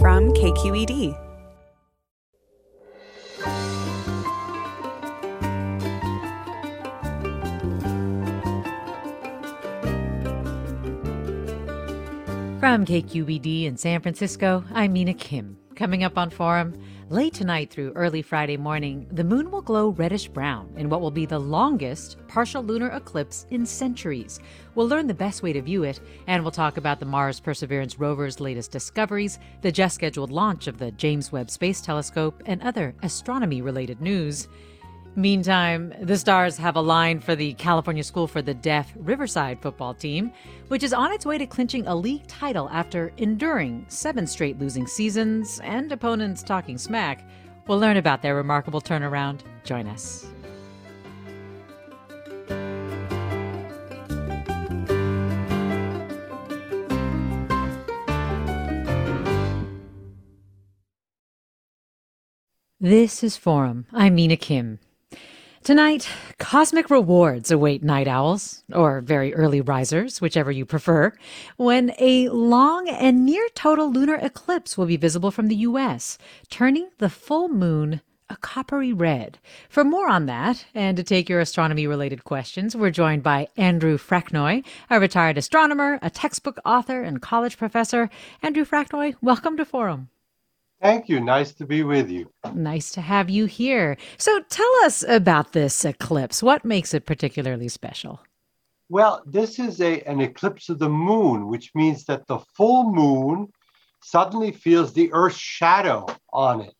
From KQED. From KQED in San Francisco, I'm Mina Kim. Coming up on Forum, late tonight through early Friday morning, the moon will glow reddish brown in what will be the longest partial lunar eclipse in centuries. We'll learn the best way to view it, and we'll talk about the Mars Perseverance rover's latest discoveries, the just scheduled launch of the James Webb Space Telescope, and other astronomy related news. Meantime, the Stars have aligned for the California School for the Deaf Riverside football team, which is on its way to clinching a league title after enduring seven straight losing seasons and opponents talking smack. We'll learn about their remarkable turnaround. Join us. This is Forum. I'm Mina Kim. Tonight, cosmic rewards await night owls, or very early risers, whichever you prefer, when a long and near total lunar eclipse will be visible from the U.S., turning the full moon a coppery red. For more on that, and to take your astronomy related questions, we're joined by Andrew Fraknoi, a retired astronomer, a textbook author, and college professor. Andrew Fraknoi, welcome to Forum. Thank you. Nice to be with you. Nice to have you here. So tell us about this eclipse. What makes it particularly special? Well, this is a, an eclipse of the moon, which means that the full moon suddenly feels the Earth's shadow on it.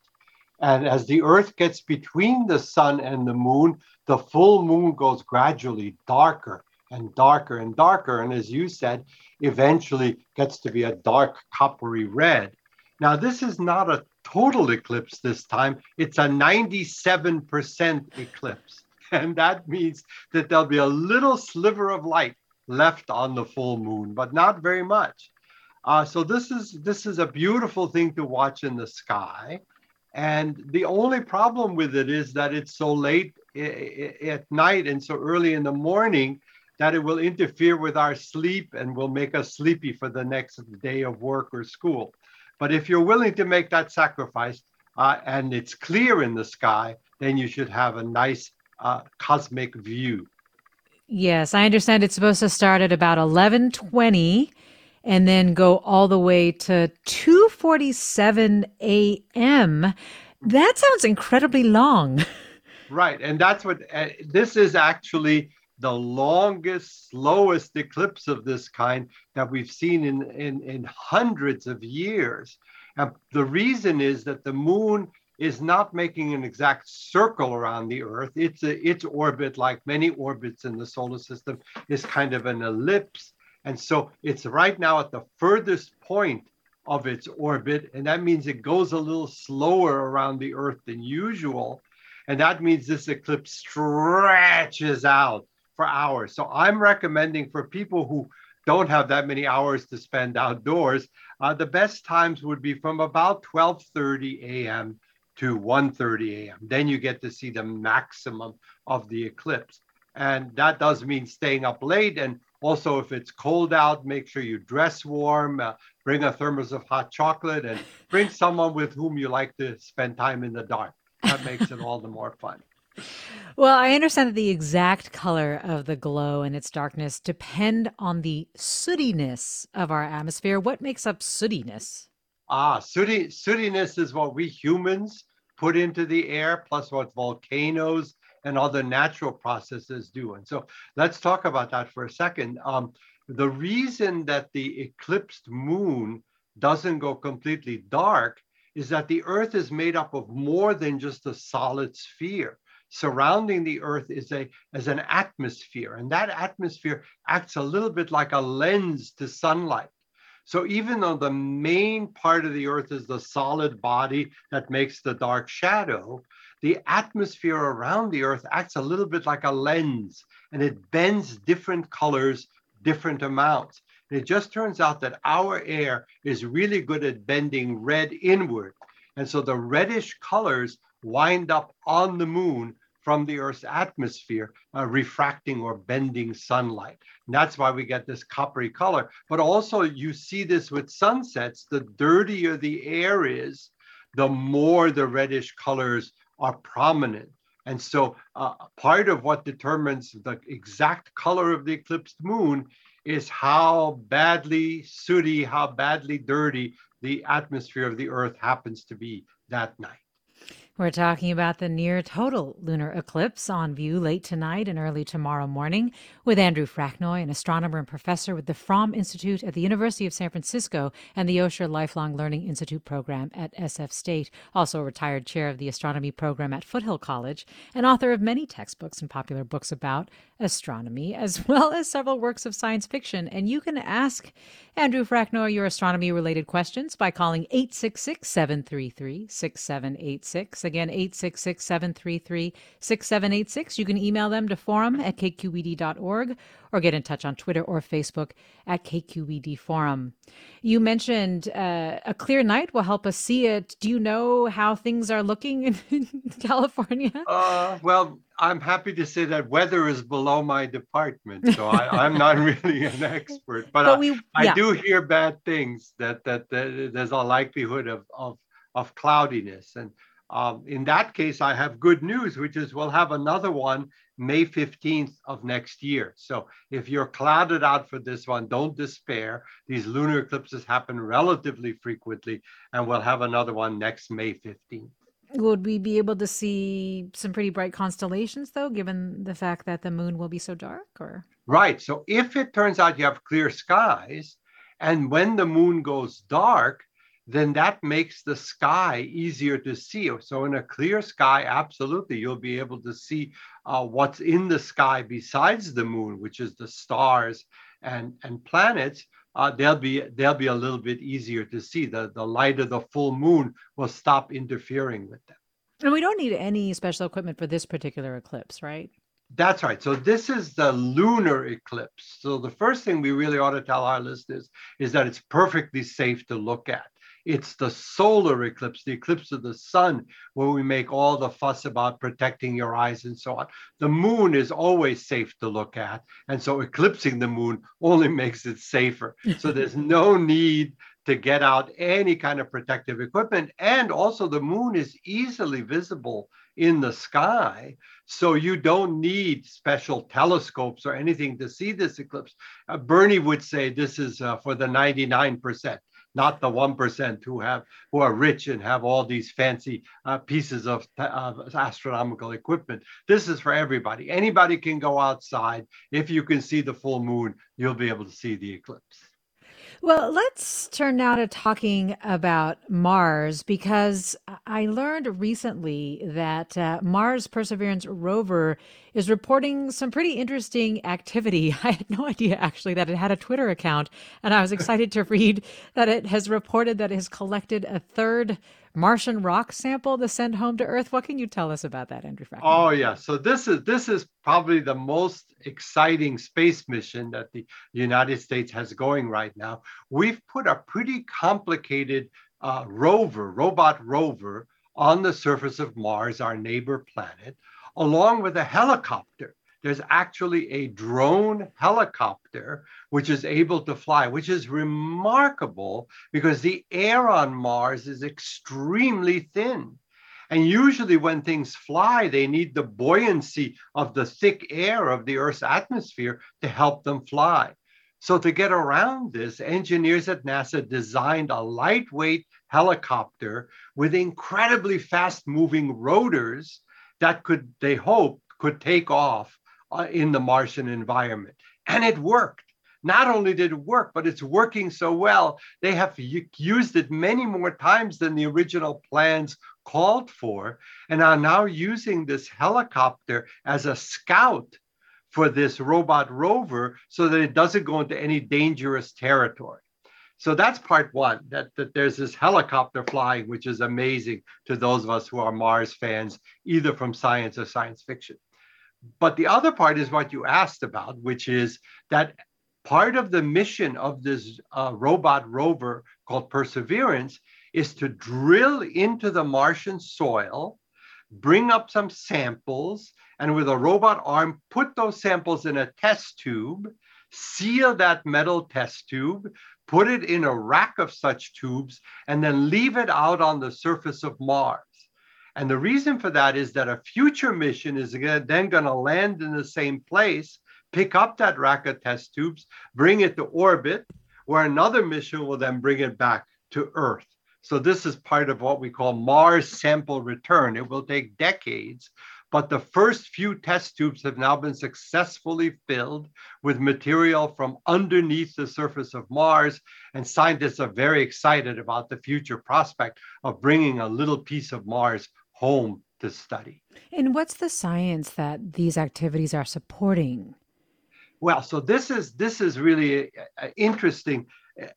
And as the Earth gets between the sun and the moon, the full moon goes gradually darker and darker and darker. And as you said, eventually gets to be a dark coppery red. Now, this is not a total eclipse this time, it's a 97% eclipse. And that means that there'll be a little sliver of light left on the full moon, but not very much. Uh, so this is this is a beautiful thing to watch in the sky. And the only problem with it is that it's so late at night and so early in the morning that it will interfere with our sleep and will make us sleepy for the next day of work or school. But if you're willing to make that sacrifice uh, and it's clear in the sky, then you should have a nice uh, cosmic view. Yes, I understand it's supposed to start at about 11:20 and then go all the way to 2:47 a.m. That sounds incredibly long. Right, and that's what uh, this is actually the longest, slowest eclipse of this kind that we've seen in, in, in hundreds of years. And the reason is that the moon is not making an exact circle around the Earth. It's a, its orbit, like many orbits in the solar system, is kind of an ellipse. And so it's right now at the furthest point of its orbit. And that means it goes a little slower around the Earth than usual. And that means this eclipse stretches out for hours. So I'm recommending for people who don't have that many hours to spend outdoors, uh, the best times would be from about 12:30 a.m. to 1:30 a.m. Then you get to see the maximum of the eclipse, and that does mean staying up late. And also, if it's cold out, make sure you dress warm. Uh, bring a thermos of hot chocolate, and bring someone with whom you like to spend time in the dark. That makes it all the more fun. Well, I understand that the exact color of the glow and its darkness depend on the sootiness of our atmosphere. What makes up sootiness? Ah, sooty, sootiness is what we humans put into the air, plus what volcanoes and other natural processes do. And so let's talk about that for a second. Um, The reason that the eclipsed moon doesn't go completely dark is that the Earth is made up of more than just a solid sphere. Surrounding the Earth is a as an atmosphere, and that atmosphere acts a little bit like a lens to sunlight. So even though the main part of the Earth is the solid body that makes the dark shadow, the atmosphere around the Earth acts a little bit like a lens, and it bends different colors, different amounts. And it just turns out that our air is really good at bending red inward. And so the reddish colors wind up on the moon from the Earth's atmosphere, uh, refracting or bending sunlight. And that's why we get this coppery color. But also, you see this with sunsets. The dirtier the air is, the more the reddish colors are prominent. And so, uh, part of what determines the exact color of the eclipsed moon is how badly sooty, how badly dirty the atmosphere of the Earth happens to be that night. We're talking about the near total lunar eclipse on view late tonight and early tomorrow morning with Andrew Fraknoi, an astronomer and professor with the Fromm Institute at the University of San Francisco and the Osher Lifelong Learning Institute program at SF State, also a retired chair of the astronomy program at Foothill College, and author of many textbooks and popular books about astronomy, as well as several works of science fiction. And you can ask Andrew Fraknoi your astronomy related questions by calling 866 733 6786. Again, 866 733 6786. You can email them to forum at kqed.org or get in touch on Twitter or Facebook at KQED Forum. You mentioned uh, a clear night will help us see it. Do you know how things are looking in, in California? Uh, well, I'm happy to say that weather is below my department, so I, am not really an expert. But, but we, I, I do hear bad things that, that, that there's a likelihood of, of of cloudiness. And um, in that case, I have good news, which is we'll have another one May 15th of next year. So if you're clouded out for this one, don't despair. These lunar eclipses happen relatively frequently, and we'll have another one next May 15th. Would we be able to see some pretty bright constellations, though, given the fact that the moon will be so dark? Or right. So if it turns out you have clear skies, and when the moon goes dark, then that makes the sky easier to see. So in a clear sky, absolutely, you'll be able to see uh, what's in the sky besides the moon, which is the stars and, and planets. Uh, they'll be they'll be a little bit easier to see. The, the light of the full moon will stop interfering with them. And we don't need any special equipment for this particular eclipse, right? That's right. So this is the lunar eclipse. So the first thing we really ought to tell our listeners is that it's perfectly safe to look at. It's the solar eclipse, the eclipse of the sun, where we make all the fuss about protecting your eyes and so on. The moon is always safe to look at. And so eclipsing the moon only makes it safer. So there's no need to get out any kind of protective equipment. And also, the moon is easily visible in the sky. So you don't need special telescopes or anything to see this eclipse. Uh, Bernie would say this is uh, for the 99% not the 1% who have who are rich and have all these fancy uh, pieces of, of astronomical equipment. This is for everybody. Anybody can go outside. If you can see the full moon, you'll be able to see the eclipse. Well, let's turn now to talking about Mars because I learned recently that uh, Mars Perseverance rover is reporting some pretty interesting activity. I had no idea actually that it had a Twitter account, and I was excited to read that it has reported that it has collected a third Martian rock sample to send home to Earth. What can you tell us about that, Andrew Fraknoi? Oh yeah, so this is this is probably the most exciting space mission that the United States has going right now. We've put a pretty complicated uh, rover, robot rover, on the surface of Mars, our neighbor planet, along with a helicopter there's actually a drone helicopter which is able to fly, which is remarkable because the air on Mars is extremely thin. And usually, when things fly, they need the buoyancy of the thick air of the Earth's atmosphere to help them fly. So, to get around this, engineers at NASA designed a lightweight helicopter with incredibly fast moving rotors that could, they hope, could take off uh, in the Martian environment. And it worked. not only did it work, but it's working so well, they have used it many more times than the original plans called for, and are now using this helicopter as a scout for this robot rover so that it doesn't go into any dangerous territory. So that's part one, that, that there's this helicopter flying, which is amazing to those of us who are Mars fans, either from science or science fiction. But the other part is what you asked about, which is that part of the mission of this uh, robot rover called Perseverance is to drill into the Martian soil, bring up some samples, and with a robot arm, put those samples in a test tube, seal that metal test tube, put it in a rack of such tubes, and then leave it out on the surface of Mars. And the reason for that is that a future mission is then going to land in the same place, pick up that rack of test tubes, bring it to orbit, where another mission will then bring it back to Earth. So this is part of what we call Mars sample return. It will take decades, but the first few test tubes have now been successfully filled with material from underneath the surface of Mars. And scientists are very excited about the future prospect of bringing a little piece of Mars home to study. And what's the science that these activities are supporting? Well, so this is this is really uh, interesting.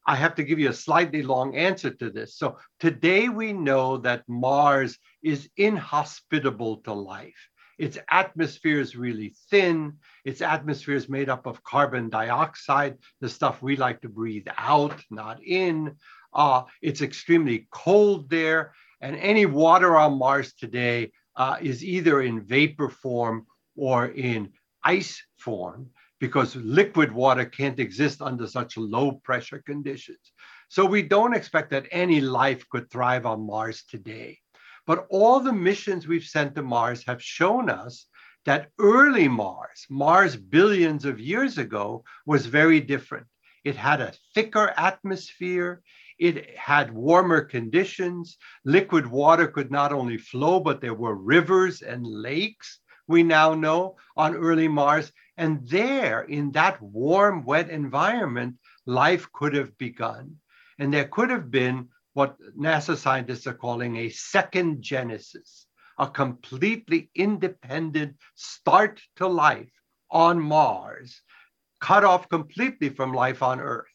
I have to give you a slightly long answer to this. So today we know that Mars is inhospitable to life. Its atmosphere is really thin. Its atmosphere is made up of carbon dioxide, the stuff we like to breathe out, not in. Uh, it's extremely cold there. And any water on Mars today uh, is either in vapor form or in ice form because liquid water can't exist under such low pressure conditions. So we don't expect that any life could thrive on Mars today. But all the missions we've sent to Mars have shown us that early Mars, Mars billions of years ago, was very different. It had a thicker atmosphere. It had warmer conditions. Liquid water could not only flow, but there were rivers and lakes, we now know, on early Mars. And there, in that warm, wet environment, life could have begun. And there could have been what NASA scientists are calling a second genesis, a completely independent start to life on Mars, cut off completely from life on Earth.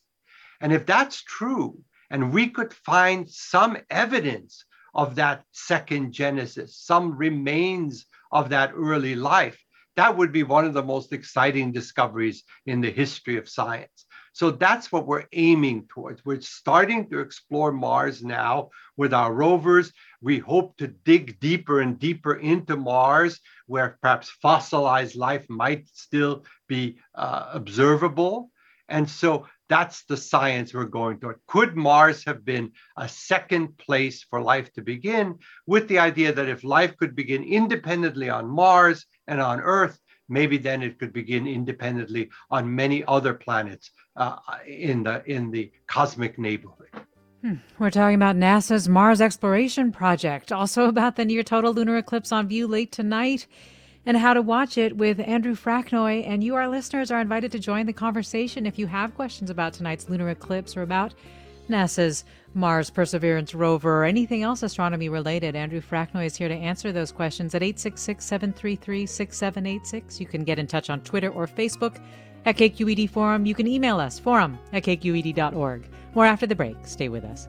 And if that's true, and we could find some evidence of that second genesis, some remains of that early life, that would be one of the most exciting discoveries in the history of science. So that's what we're aiming towards. We're starting to explore Mars now with our rovers. We hope to dig deeper and deeper into Mars, where perhaps fossilized life might still be uh, observable. And so that's the science we're going toward. Could Mars have been a second place for life to begin, with the idea that if life could begin independently on Mars and on Earth, maybe then it could begin independently on many other planets uh, in the in the cosmic neighborhood. Hmm. We're talking about NASA's Mars exploration project, also about the near total lunar eclipse on view late tonight and how to watch it with Andrew Fraknoi. And you, our listeners, are invited to join the conversation if you have questions about tonight's lunar eclipse or about NASA's Mars Perseverance rover or anything else astronomy related. Andrew Fraknoi is here to answer those questions at 866 733 6786. You can get in touch on Twitter or Facebook at KQED Forum. You can email us, forum at kqed.org. More after the break. Stay with us.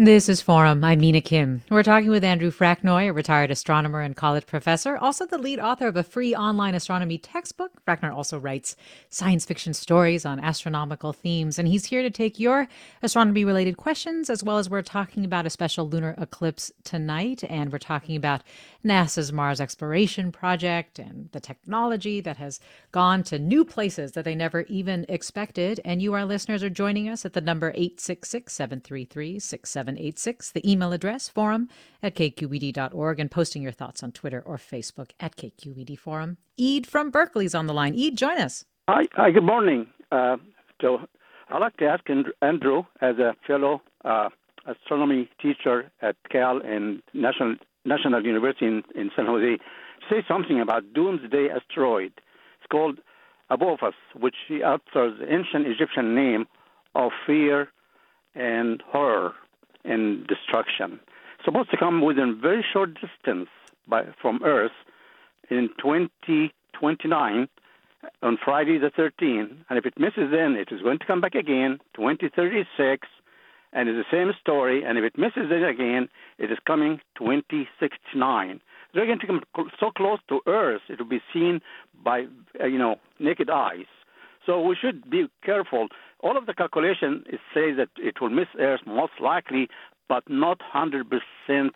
This is Forum. I'm Mina Kim. We're talking with Andrew Fraknoi, a retired astronomer and college professor, also the lead author of a free online astronomy textbook. Fraknoi also writes science fiction stories on astronomical themes, and he's here to take your astronomy related questions, as well as we're talking about a special lunar eclipse tonight, and we're talking about NASA's Mars exploration project and the technology that has gone to new places that they never even expected. And you, our listeners, are joining us at the number 866 733 6786, the email address forum at kqed.org, and posting your thoughts on Twitter or Facebook at KQED Forum. Eid from Berkeley's on the line. Eid, join us. Hi, hi good morning. Uh, so I'd like to ask Andrew, as a fellow uh, astronomy teacher at Cal and National National University in, in San Jose, say something about doomsday asteroid. It's called Apophis, which utters the ancient Egyptian name of fear and horror and destruction. Supposed to come within very short distance by, from Earth in 2029 on Friday the 13th, and if it misses then, it is going to come back again 2036 and it's the same story. And if it misses it again, it is coming 2069. They're going to come so close to Earth, it will be seen by uh, you know naked eyes. So we should be careful. All of the calculation is say that it will miss Earth most likely, but not 100%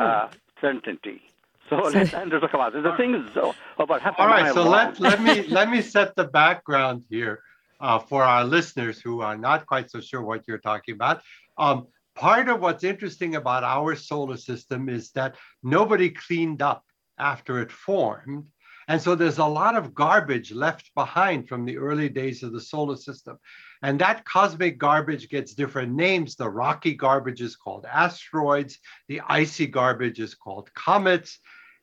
uh, certainty. So let's Andrew talk about it. The thing is about half All right, so let let me let me set the background here uh, for our listeners who are not quite so sure what you're talking about. Um, part of what's interesting about our solar system is that nobody cleaned up after it formed. And so there's a lot of garbage left behind from the early days of the solar system. And that cosmic garbage gets different names. The rocky garbage is called asteroids, the icy garbage is called comets.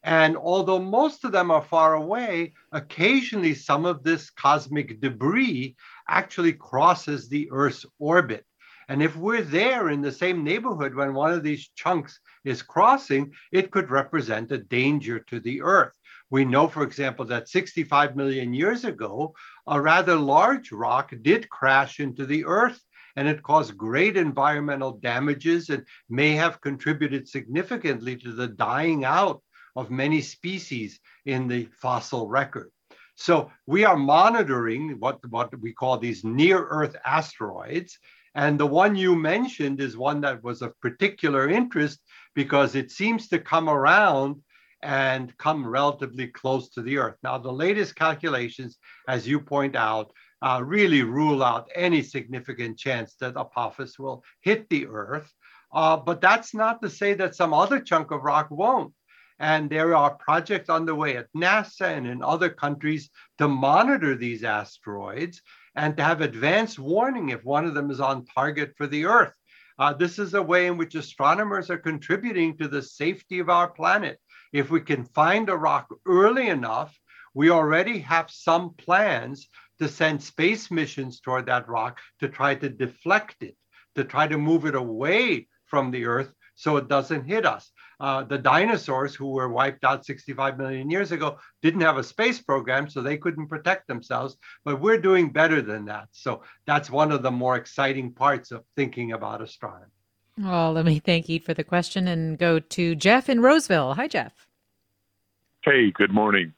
And although most of them are far away, occasionally some of this cosmic debris actually crosses the Earth's orbit. And if we're there in the same neighborhood when one of these chunks is crossing, it could represent a danger to the Earth. We know, for example, that 65 million years ago, a rather large rock did crash into the Earth and it caused great environmental damages and may have contributed significantly to the dying out of many species in the fossil record. So we are monitoring what, what we call these near Earth asteroids. And the one you mentioned is one that was of particular interest because it seems to come around and come relatively close to the Earth. Now, the latest calculations, as you point out, uh, really rule out any significant chance that Apophis will hit the Earth. Uh, but that's not to say that some other chunk of rock won't. And there are projects underway at NASA and in other countries to monitor these asteroids and to have advance warning if one of them is on target for the Earth. Uh, this is a way in which astronomers are contributing to the safety of our planet. If we can find a rock early enough, we already have some plans to send space missions toward that rock to try to deflect it, to try to move it away from the Earth so it doesn't hit us. Uh, the dinosaurs who were wiped out 65 million years ago didn't have a space program, so they couldn't protect themselves. But we're doing better than that. So that's one of the more exciting parts of thinking about astronomy. Well, let me thank you for the question and go to Jeff in Roseville. Hi, Jeff. Hey, good morning.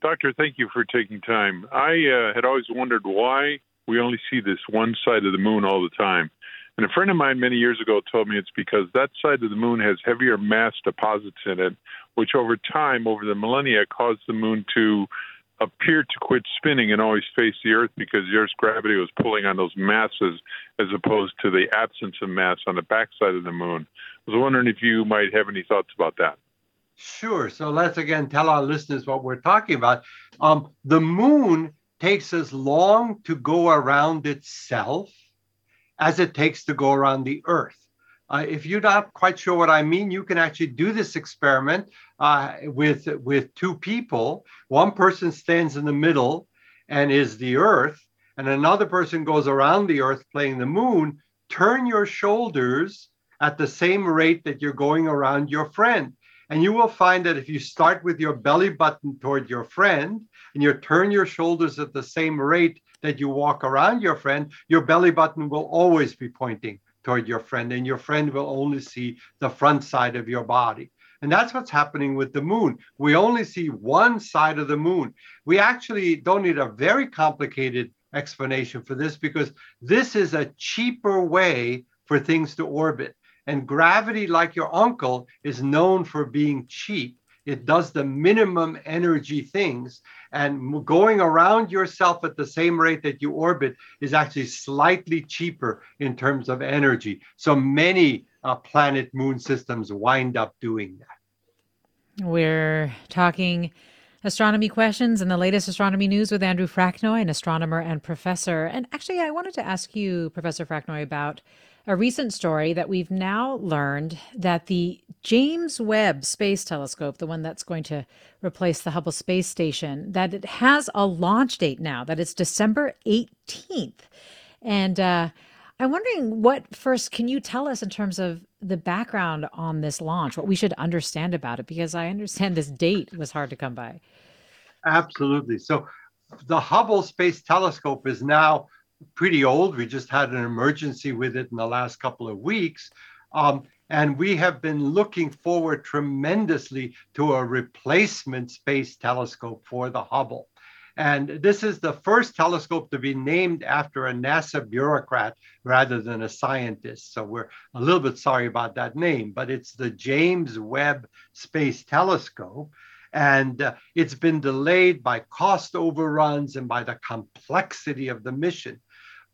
Doctor, thank you for taking time. I uh, had always wondered why we only see this one side of the moon all the time. And a friend of mine many years ago told me it's because that side of the moon has heavier mass deposits in it, which over time, over the millennia, caused the moon to appear to quit spinning and always face the Earth because the Earth's gravity was pulling on those masses as opposed to the absence of mass on the backside of the moon. I was wondering if you might have any thoughts about that. Sure. So let's again tell our listeners what we're talking about. Um, the moon takes as long to go around itself as it takes to go around the Earth. Uh, if you're not quite sure what I mean, you can actually do this experiment uh, with, with two people. One person stands in the middle and is the Earth, and another person goes around the Earth playing the moon. Turn your shoulders at the same rate that you're going around your friend. And you will find that if you start with your belly button toward your friend and you turn your shoulders at the same rate that you walk around your friend, your belly button will always be pointing toward your friend, and your friend will only see the front side of your body. And that's what's happening with the moon. We only see one side of the moon. We actually don't need a very complicated explanation for this because this is a cheaper way for things to orbit. And gravity, like your uncle, is known for being cheap. It does the minimum energy things. And going around yourself at the same rate that you orbit is actually slightly cheaper in terms of energy. So many uh, planet moon systems wind up doing that. We're talking astronomy questions and the latest astronomy news with Andrew Fraknoi, an astronomer and professor. And actually, I wanted to ask you, Professor Fraknoi, about a recent story that we've now learned that the James Webb Space Telescope, the one that's going to replace the Hubble Space Station, that it has a launch date now, that it's December 18th. And uh, I'm wondering what first can you tell us in terms of the background on this launch, what we should understand about it, because I understand this date was hard to come by. Absolutely. So the Hubble Space Telescope is now pretty old. We just had an emergency with it in the last couple of weeks. Um, and we have been looking forward tremendously to a replacement space telescope for the Hubble. And this is the first telescope to be named after a NASA bureaucrat rather than a scientist. So we're a little bit sorry about that name, but it's the James Webb Space Telescope. And uh, it's been delayed by cost overruns and by the complexity of the mission.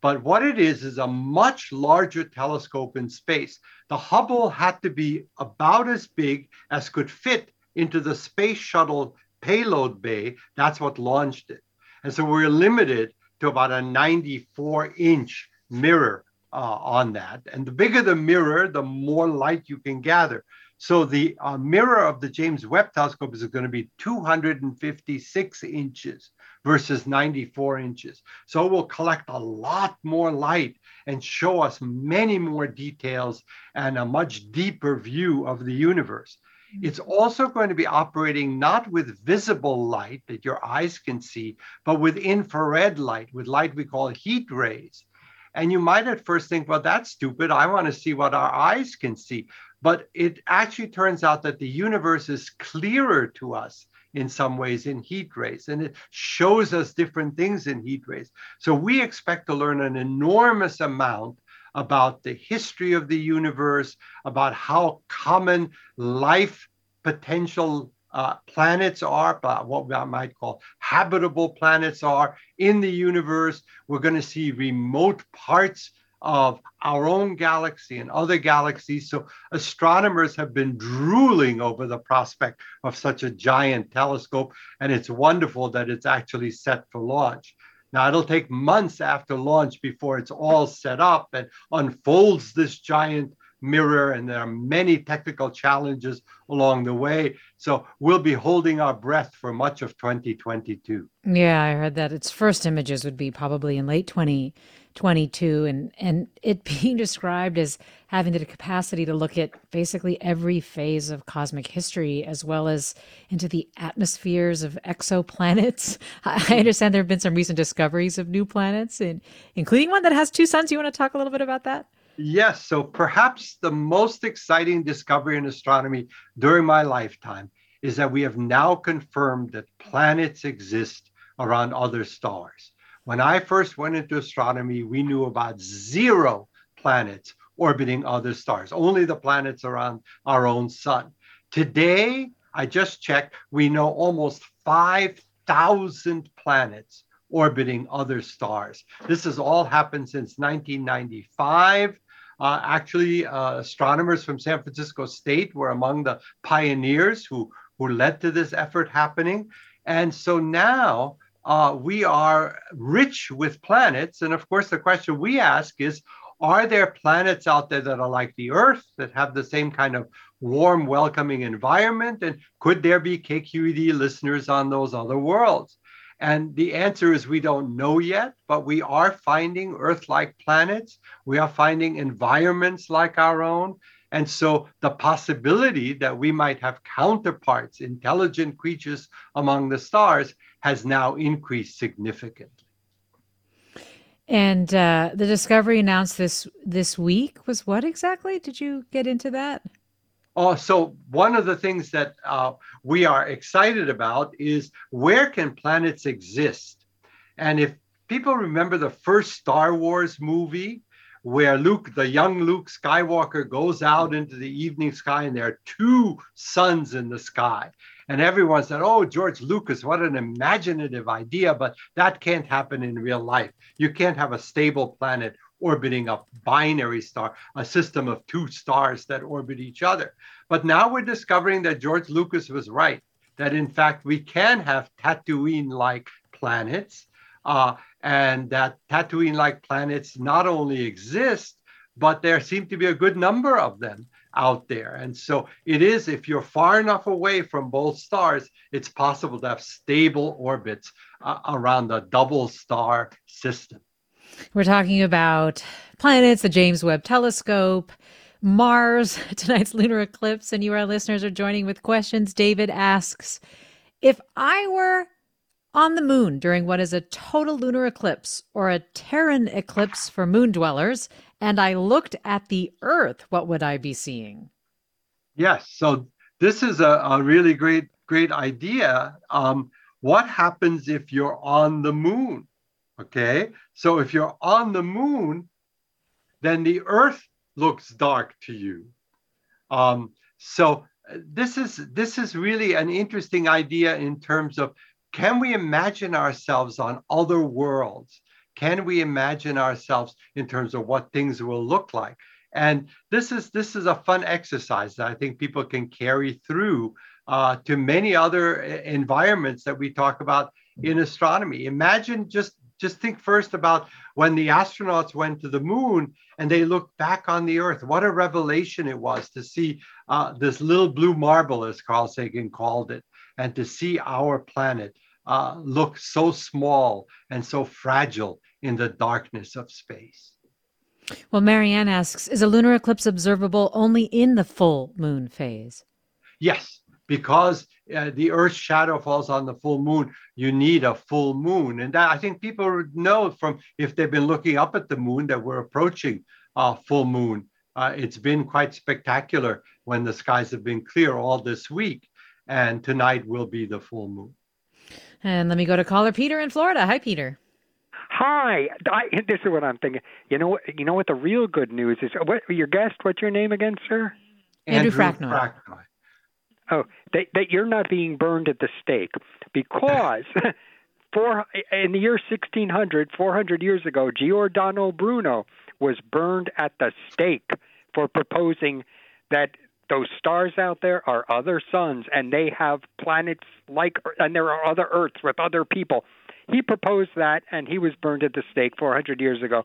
But what it is, is a much larger telescope in space. The Hubble had to be about as big as could fit into the space shuttle payload bay. That's what launched it. And so we're limited to about a 94 inch mirror uh, on that. And the bigger the mirror, the more light you can gather. So the uh, mirror of the James Webb Telescope is going to be 256 inches versus 94 inches. So it will collect a lot more light and show us many more details and a much deeper view of the universe. Mm-hmm. It's also going to be operating not with visible light that your eyes can see, but with infrared light, with light we call heat rays. And you might at first think, well, that's stupid. I want to see what our eyes can see. But it actually turns out that the universe is clearer to us in some ways in heat rays, and it shows us different things in heat rays. So we expect to learn an enormous amount about the history of the universe, about how common life potential uh, planets are, what we might call habitable planets are in the universe. We're going to see remote parts of our own galaxy and other galaxies. So astronomers have been drooling over the prospect of such a giant telescope, and it's wonderful that it's actually set for launch. Now, it'll take months after launch before it's all set up and unfolds this giant mirror, and there are many technical challenges along the way. So we'll be holding our breath for much of 2022. Yeah, I heard that its first images would be probably in late 2022, and and it being described as having the capacity to look at basically every phase of cosmic history, as well as into the atmospheres of exoplanets. I understand there have been some recent discoveries of new planets, and including one that has two suns. You want to talk a little bit about that? Yes. So perhaps the most exciting discovery in astronomy during my lifetime is that we have now confirmed that planets exist around other stars. When I first went into astronomy, we knew about zero planets orbiting other stars, only the planets around our own sun. Today, I just checked, we know almost 5,000 planets orbiting other stars. This has all happened since 1995. Uh, actually, uh, astronomers from San Francisco State were among the pioneers who, who led to this effort happening. And so now uh, we are rich with planets. And of course, the question we ask is are there planets out there that are like the Earth that have the same kind of warm, welcoming environment? And could there be KQED listeners on those other worlds? And the answer is we don't know yet, but we are finding Earth like planets. We are finding environments like our own. And so the possibility that we might have counterparts, intelligent creatures among the stars, has now increased significantly. And uh, the discovery announced this this week was what exactly? Did you get into that? Oh, so one of the things that uh, we are excited about is where can planets exist? And if people remember the first Star Wars movie, where Luke, the young Luke Skywalker, goes out into the evening sky and there are two suns in the sky. And everyone said, Oh, George Lucas, what an imaginative idea, but that can't happen in real life. You can't have a stable planet orbiting a binary star, a system of two stars that orbit each other. But now we're discovering that George Lucas was right, that in fact we can have Tatooine like planets uh, and that Tatooine like planets not only exist, but there seem to be a good number of them out there. And so it is, if you're far enough away from both stars, it's possible to have stable orbits uh, around a double star system. We're talking about planets, the James Webb Telescope, Mars, tonight's lunar eclipse, and you, our listeners, are joining with questions. David asks If I were on the moon during what is a total lunar eclipse or a Terran eclipse for moon dwellers, and I looked at the Earth, what would I be seeing? Yes. So this is a, a really great, great idea. Um, what happens if you're on the moon? Okay. So if you're on the moon, then the Earth looks dark to you. Um, so this is this is really an interesting idea in terms of can we imagine ourselves on other worlds? Can we imagine ourselves in terms of what things will look like? And this is this is a fun exercise that I think people can carry through uh, to many other uh, environments that we talk about in astronomy. Imagine just just think first about when the astronauts went to the moon and they looked back on the earth what a revelation it was to see uh, this little blue marble as carl sagan called it and to see our planet uh, look so small and so fragile in the darkness of space. Well, Marianne asks Is a lunar eclipse observable only in the full moon phase? Yes, because uh, the Earth's shadow falls on the full moon, you need a full moon. And that, I think people know from if they've been looking up at the moon that we're approaching uh, full moon. Uh, it's been quite spectacular when the skies have been clear all this week. And tonight will be the full moon. And let me go to caller Peter in Florida. Hi, Peter. Hi, I, this is what I'm thinking. You know, you know what the real good news is. What your guest? What's your name again, sir? Andrew, Andrew Fraknoi. Fraknoi. Oh, that, that you're not being burned at the stake because for in the year 1600, 400 years ago, Giordano Bruno was burned at the stake for proposing that those stars out there are other suns and they have planets like and there are other earths with other people he proposed that and he was burned at the stake 400 years ago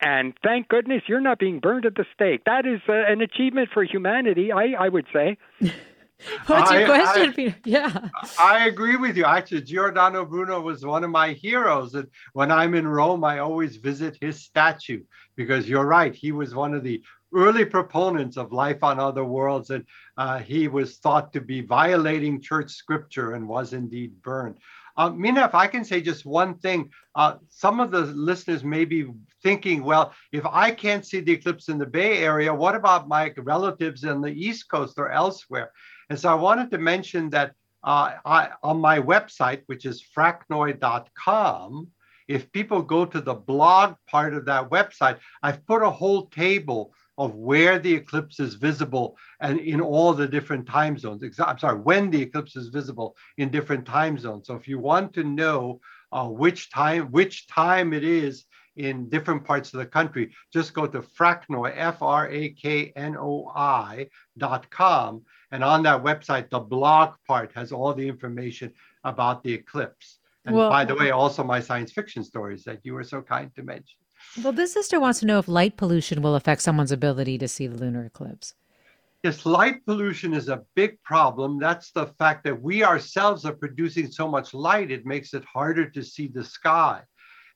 and thank goodness you're not being burned at the stake that is uh, an achievement for humanity i i would say What's your I, question, I, Peter? Yeah. I agree with you. Actually, Giordano Bruno was one of my heroes. And when I'm in Rome, I always visit his statue because you're right. He was one of the early proponents of life on other worlds, and uh, he was thought to be violating church scripture and was indeed burned. Uh, Mina, if I can say just one thing, uh, some of the listeners may be thinking, well, if I can't see the eclipse in the Bay Area, what about my relatives in the East Coast or elsewhere? And so I wanted to mention that uh, I, on my website, which is fraknoi.com, if people go to the blog part of that website, I've put a whole table of where the eclipse is visible and in all the different time zones. I'm sorry, when the eclipse is visible in different time zones. So if you want to know uh, which time which time it is in different parts of the country, just go to Fraknoi, F-R-A-K-N-O-I dot com. And on that website, the blog part has all the information about the eclipse. And well, by the way, also my science fiction stories that you were so kind to mention. Well, this sister wants to know if light pollution will affect someone's ability to see the lunar eclipse. Yes, light pollution is a big problem. That's the fact that we ourselves are producing so much light, it makes it harder to see the sky.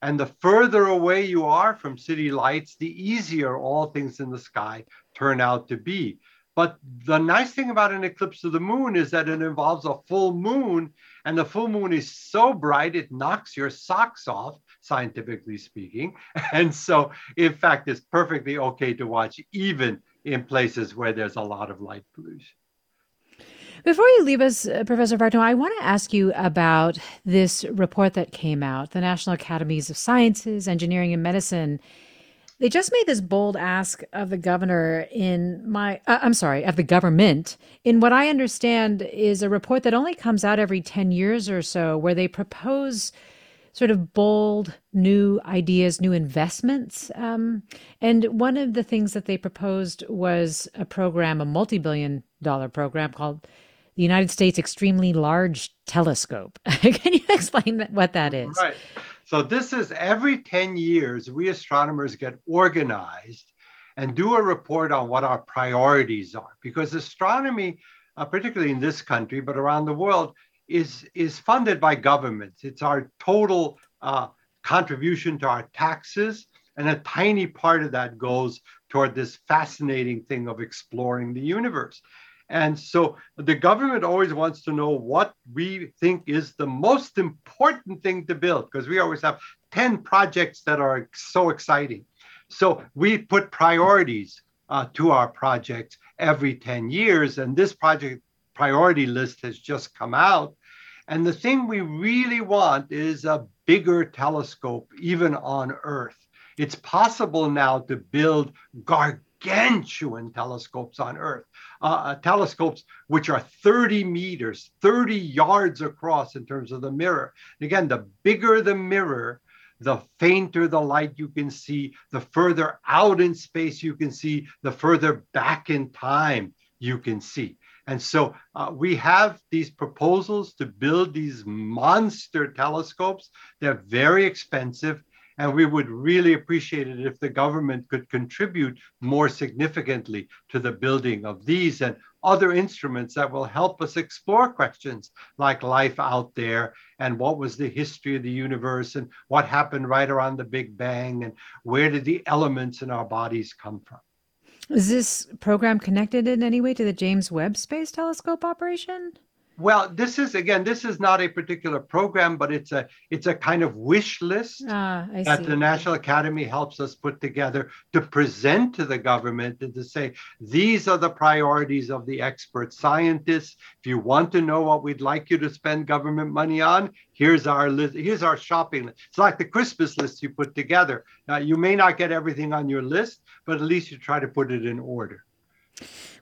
And the further away you are from city lights, the easier all things in the sky turn out to be. But the nice thing about an eclipse of the moon is that it involves a full moon, And the full moon is so bright, it knocks your socks off, scientifically speaking. And so, in fact, it's perfectly okay to watch even in places where there's a lot of light pollution. Before you leave us, uh, Professor Fraknoi, I want to ask you about this report that came out, the National Academies of Sciences, Engineering, and Medicine. They just made this bold ask of the governor in my, uh, I'm sorry, of the government in what I understand is a report that only comes out every 10 years or so, where they propose sort of bold new ideas, new investments. Um, and one of the things that they proposed was a program, a multi billion dollar program called the United States Extremely Large Telescope. Can you explain what that is? Right. So, this is every 10 years, we astronomers get organized and do a report on what our priorities are. Because astronomy, uh, particularly in this country, but around the world, is, is funded by governments. It's our total uh, contribution to our taxes, and a tiny part of that goes toward this fascinating thing of exploring the universe. And so the government always wants to know what we think is the most important thing to build, because we always have 10 projects that are so exciting. So we put priorities uh, to our projects every 10 years. And this project priority list has just come out. And the thing we really want is a bigger telescope, even on Earth. It's possible now to build gargantuan telescopes on Earth, uh, uh, telescopes which are 30 meters, 30 yards across in terms of the mirror. And again, the bigger the mirror, the fainter the light you can see, the further out in space you can see, the further back in time you can see. And so uh, we have these proposals to build these monster telescopes. They're very expensive. And we would really appreciate it if the government could contribute more significantly to the building of these and other instruments that will help us explore questions like life out there and what was the history of the universe and what happened right around the Big Bang and where did the elements in our bodies come from. Is this program connected in any way to the James Webb Space Telescope operation? Well, this is again, this is not a particular program, but it's a it's a kind of wish list ah, that see. the National Academy helps us put together to present to the government and to say these are the priorities of the expert scientists. If you want to know what we'd like you to spend government money on, here's our list. Here's our shopping list. It's like the Christmas list you put together. Now, you may not get everything on your list, but at least you try to put it in order.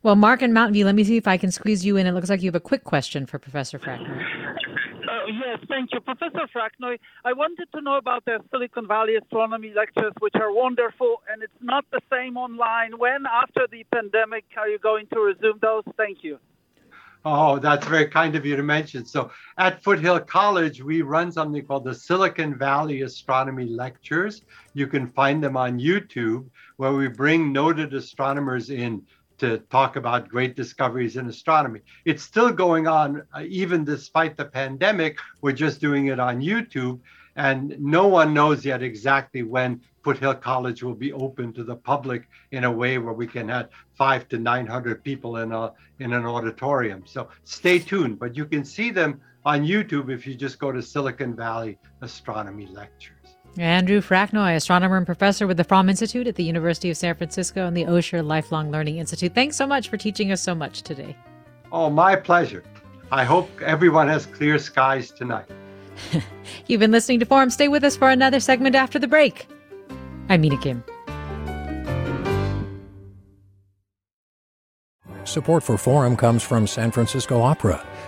Well, Mark in Mountain View, let me see if I can squeeze you in. It looks like you have a quick question for Professor Fraknoi. Uh, yes, thank you. Professor Fraknoi, I wanted to know about the Silicon Valley astronomy lectures, which are wonderful, and it's not the same online. When, after the pandemic, are you going to resume those? Thank you. Oh, that's very kind of you to mention. So at Foothill College, we run something called the Silicon Valley Astronomy Lectures. You can find them on YouTube, where we bring noted astronomers in to talk about great discoveries in astronomy. It's still going on, uh, even despite the pandemic. We're just doing it on YouTube, and no one knows yet exactly when Foothill College will be open to the public in a way where we can have five to 900 people in a in an auditorium. So stay tuned, but you can see them on YouTube if you just go to Silicon Valley Astronomy Lecture. Andrew Fraknoi, astronomer and professor with the Fromm Institute at the University of San Francisco and the Osher Lifelong Learning Institute. Thanks so much for teaching us so much today. Oh, my pleasure. I hope everyone has clear skies tonight. You've been listening to Forum. Stay with us for another segment after the break. I'm Mina Kim. Support for Forum comes from San Francisco Opera.